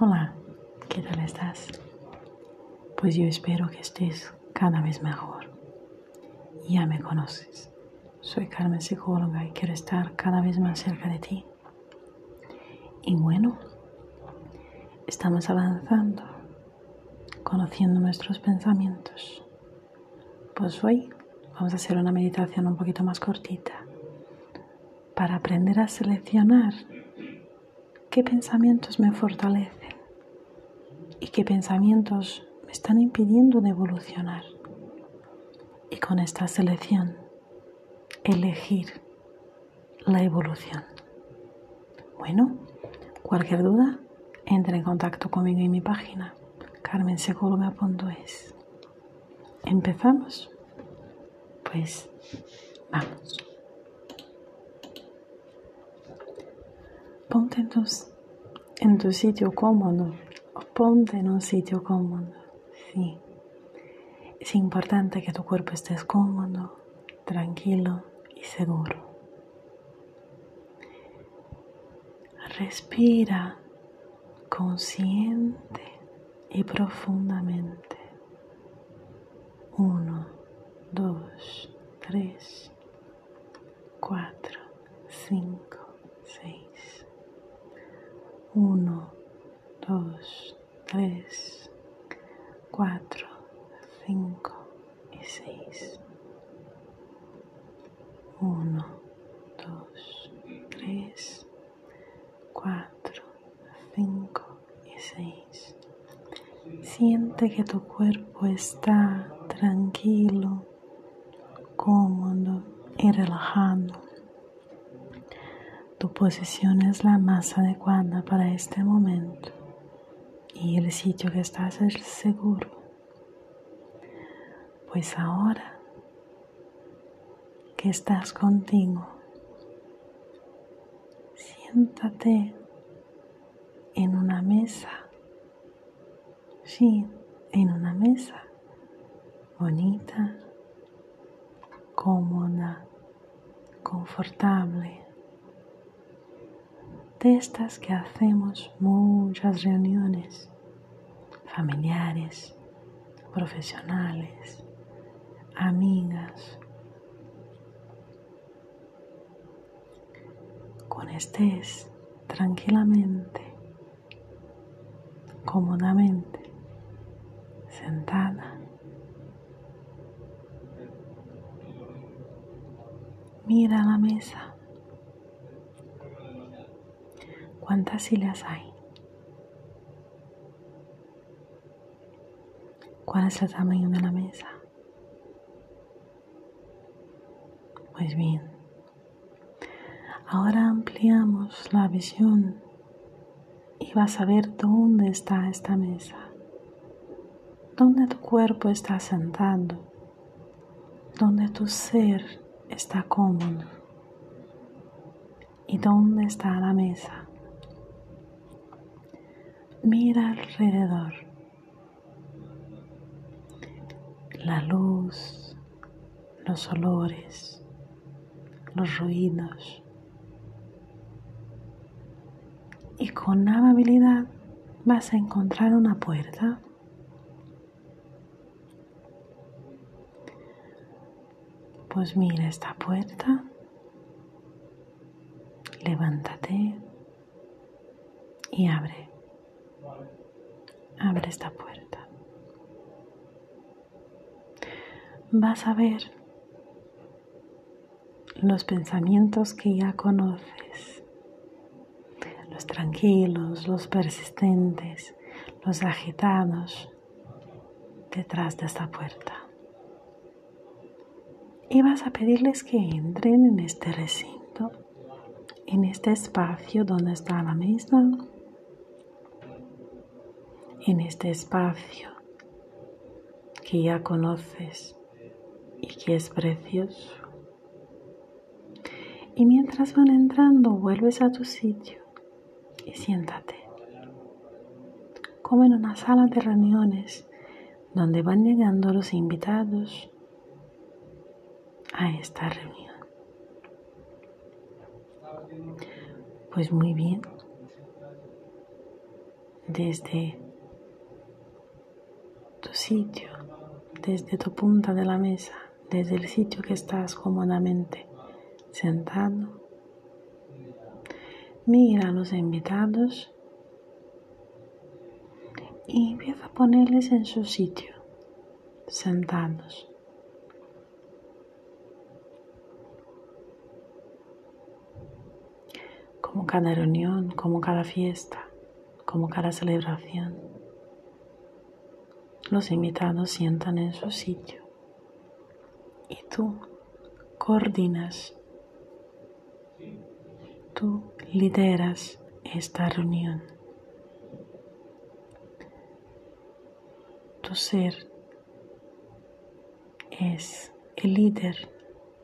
Hola, ¿qué tal estás? Pues yo espero que estés cada vez mejor. Ya me conoces. Soy Carmen Psicóloga y quiero estar cada vez más cerca de ti. Y bueno, estamos avanzando, conociendo nuestros pensamientos. Pues hoy vamos a hacer una meditación un poquito más cortita para aprender a seleccionar qué pensamientos me fortalecen qué pensamientos me están impidiendo de evolucionar. Y con esta selección, elegir la evolución. Bueno, cualquier duda, entra en contacto conmigo en mi página carmensecóloga.es. ¿Empezamos? Pues vamos. Ponte en, en tu sitio cómodo ponte en un sitio cómodo. Sí. Es importante que tu cuerpo esté cómodo, tranquilo y seguro. Respira consciente y profundamente. Uno, dos, tres, cuatro, cinco, seis. Uno, 4, 5 y 6. Siente que tu cuerpo está tranquilo, cómodo y relajado. Tu posición es la más adecuada para este momento y el sitio que estás es seguro. Pues ahora que estás contigo, siéntate en una mesa. Sí, en una mesa bonita, cómoda, confortable. De estas que hacemos muchas reuniones familiares, profesionales, amigas. Estés tranquilamente, cómodamente, sentada. Mira la mesa. ¿Cuántas sillas hay? ¿Cuál es el tamaño de la mesa? Pues bien, ahora la visión y vas a ver dónde está esta mesa, dónde tu cuerpo está sentado, dónde tu ser está cómodo y dónde está la mesa. Mira alrededor. La luz, los olores, los ruidos. Y con amabilidad vas a encontrar una puerta. Pues mira esta puerta, levántate y abre. Abre esta puerta. Vas a ver los pensamientos que ya conoces, tranquilos, los persistentes, los agitados detrás de esta puerta y vas a pedirles que entren en este recinto, en este espacio donde está la mesa, en este espacio que ya conoces y que es precioso. Y mientras van entrando, vuelves a tu sitio siéntate, como en una sala de reuniones donde van llegando los invitados a esta reunión. Pues muy bien. desde tu sitio, desde tu punta de la mesa, desde el sitio que estás cómodamente sentado. Mira a los invitados y empieza a ponerles en su sitio, sentados. Como cada reunión, como cada fiesta, como cada celebración. Los invitados sientan en su sitio y tú coordinas, tú lideras esta reunión. Tu ser es el líder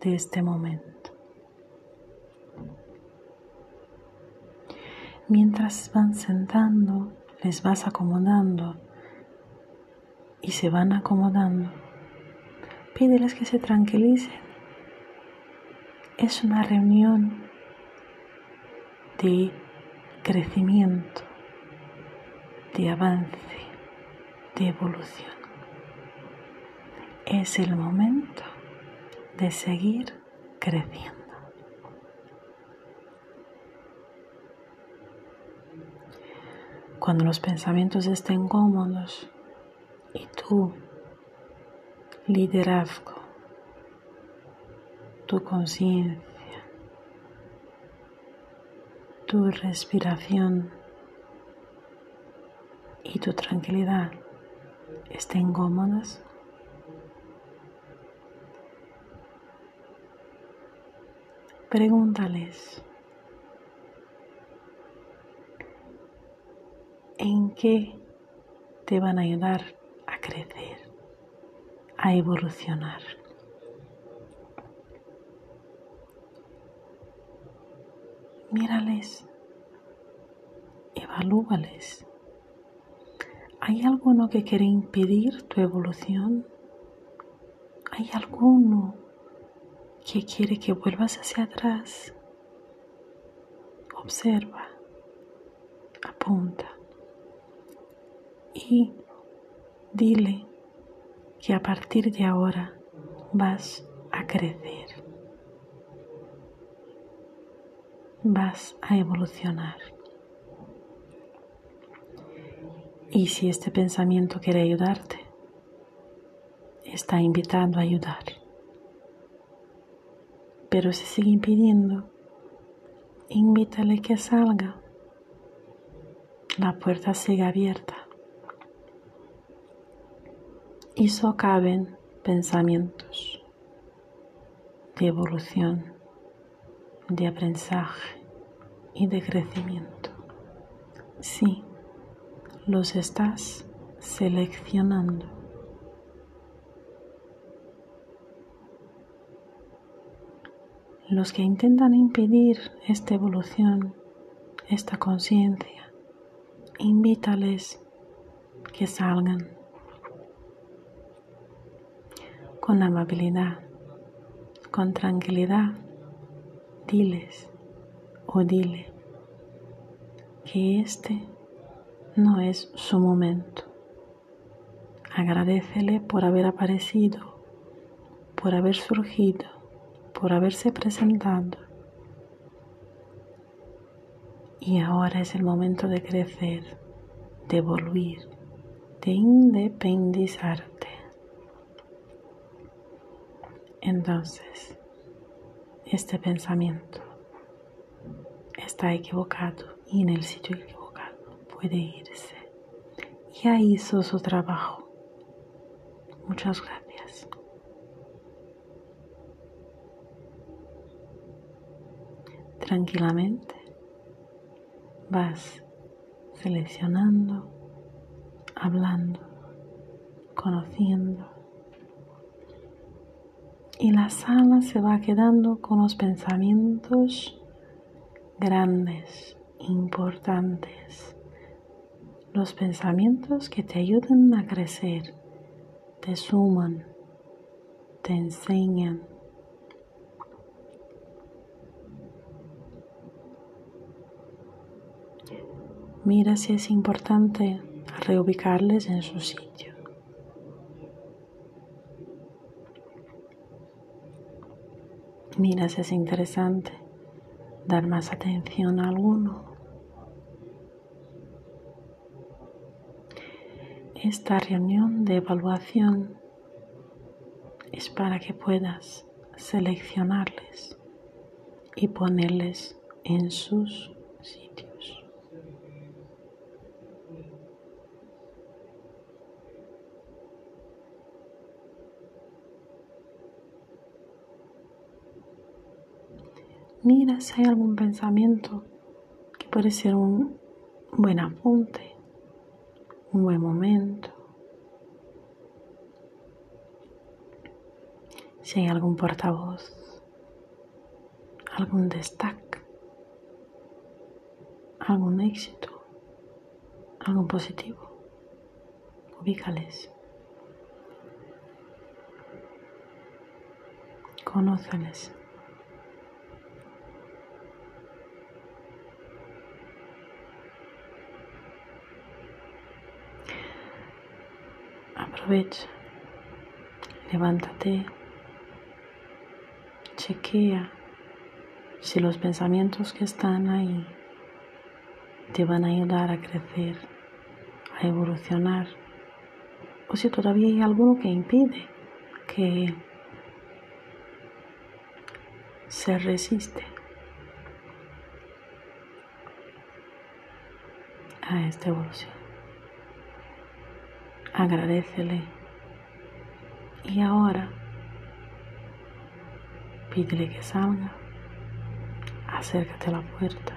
de este momento. Mientras van sentando, les vas acomodando y se van acomodando pídeles que se tranquilicen. Es una reunión de crecimiento, de avance, de evolución. Es el momento de seguir creciendo. Cuando los pensamientos estén cómodos y tú liderazgo, tu conciencia, tu respiración y tu tranquilidad estén cómodas. Pregúntales en qué te van a ayudar a crecer a evolucionar. Mírales, evalúales. ¿Hay alguno que quiere impedir tu evolución? ¿Hay alguno que quiere que vuelvas hacia atrás? Observa, apunta y dile que a partir de ahora vas a crecer, vas a evolucionar. Y si este pensamiento quiere ayudarte, está invitando a ayudar. Pero si sigue impidiendo, invítale que salga. La puerta sigue abierta y socaven pensamientos de evolución, de aprendizaje y de crecimiento. Sí, los estás seleccionando. Los que intentan impedir esta evolución, esta conciencia, invítales que salgan con amabilidad, con tranquilidad, diles o dile que este no es su momento. Agradecele por haber aparecido, por haber surgido, por haberse presentado. Y ahora es el momento de crecer, de evoluir, de independizarte. Entonces, este pensamiento está equivocado y en el sitio equivocado puede irse. Ya hizo su trabajo. Muchas gracias. Tranquilamente vas seleccionando, hablando, conociendo y la sala se va quedando con los pensamientos grandes, importantes, los pensamientos que te ayudan a crecer, te suman, te enseñan. Mira si es importante reubicarles en su sitio. Mira si es interesante dar más atención a alguno. Esta reunión de evaluación es para que puedas seleccionarles y ponerles en sus sitios. Mira si hay algún pensamiento que puede ser un buen apunte, un buen momento. Si hay algún portavoz, algún destaque, algún éxito, algún positivo, ubícales. Conóceles. Aprovecha, levántate, chequea si los pensamientos que están ahí te van a ayudar a crecer, a evolucionar, o si todavía hay alguno que impide, que se resiste a esta evolución. Agradecele y ahora pídele que salga, acércate a la puerta.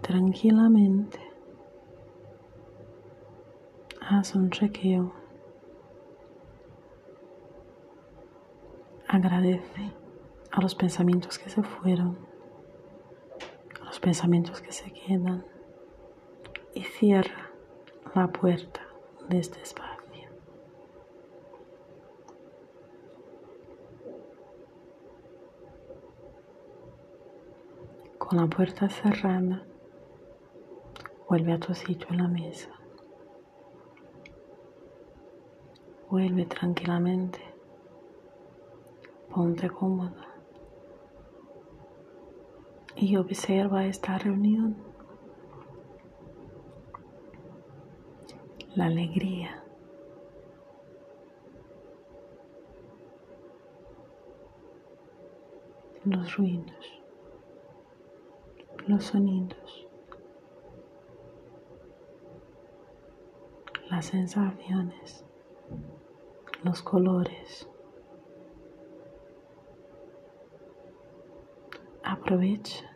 Tranquilamente haz un chequeo. Agradece a los pensamientos que se fueron, a los pensamientos que se quedan y cierra la puerta de este espacio. Con la puerta cerrada, vuelve a tu sitio en la mesa. Vuelve tranquilamente. Ponte cómoda. Y observa esta reunión. La alegría. Los ruidos los sonidos, las sensaciones, los colores. Aprovecha,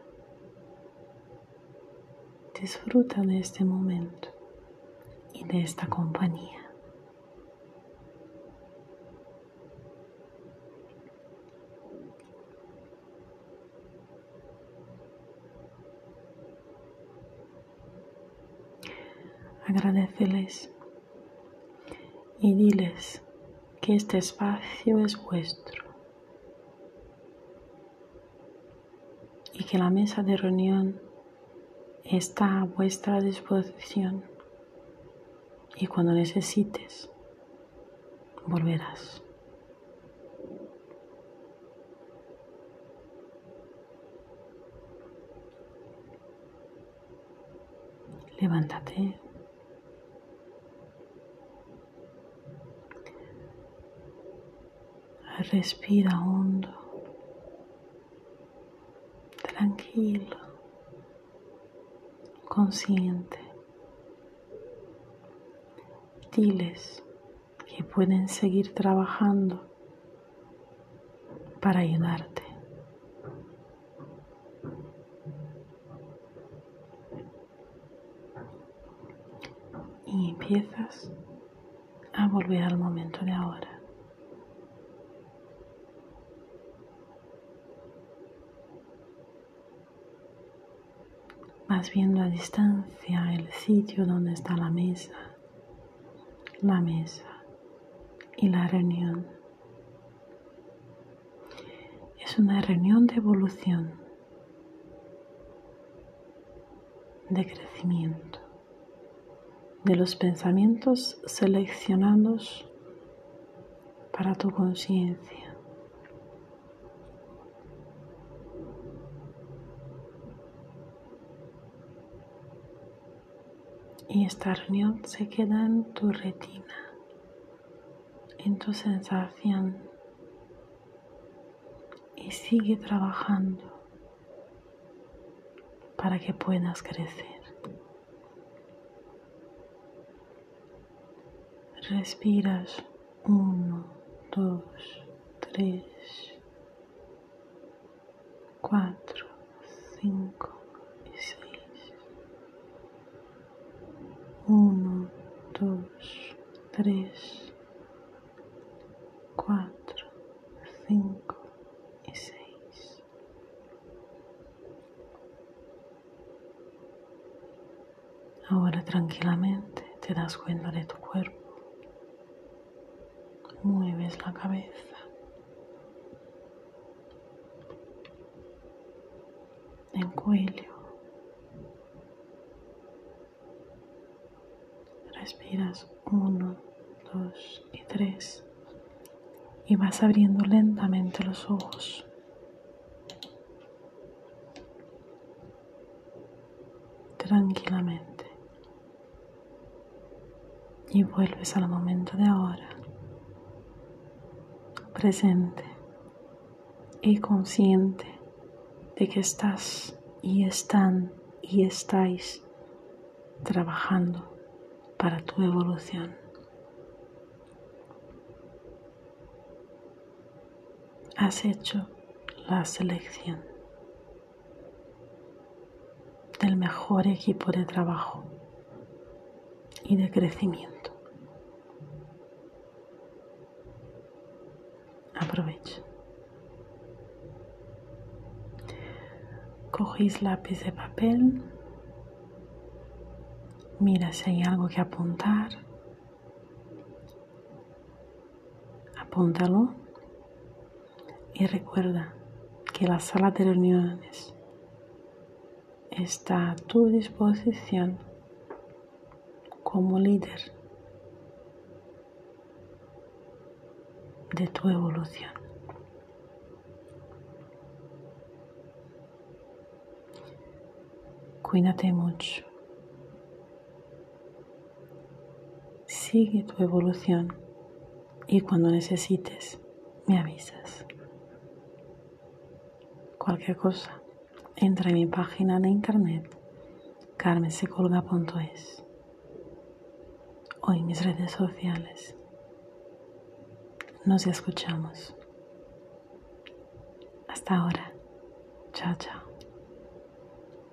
disfruta de este momento de esta compañía. agradeceles y diles que este espacio es vuestro y que la mesa de reunión está a vuestra disposición y cuando necesites volverás. Levántate. Respira hondo, tranquilo, consciente. Que pueden seguir trabajando para ayudarte. Y empiezas a volver al momento de ahora. Vas viendo a distancia el sitio donde está la mesa, la mesa y la reunión. Es una reunión de evolución, de crecimiento, de los pensamientos seleccionados para tu conciencia. Y esta reunión se queda en tu retina, en tu sensación y sigue trabajando para que puedas crecer. Respiras uno, dos, tres, cuatro, cinco y seis. Uno, dos, tres, cuatro, cinco y seis. Ahora tranquilamente te das cuenta de tu cuerpo mueves la cabeza. En cuello. Respiras uno, dos y tres. Y vas abriendo lentamente los ojos. Tranquilamente. Y vuelves al momento de ahora presente y consciente de que estás y están y estáis trabajando para tu evolución. Has hecho la selección del mejor equipo de trabajo y de crecimiento. aprovecho. Cogéis lápiz de papel, mira si hay algo que apuntar, apúntalo y recuerda que la sala de reuniones está a tu disposición como líder de tu evolución. Cuídate mucho. Sigue tu evolución y cuando necesites me avisas. Cualquier cosa, entra en mi página de internet carmensecolga.es o en mis redes sociales nos escuchamos. Hasta ahora. Chao, chao.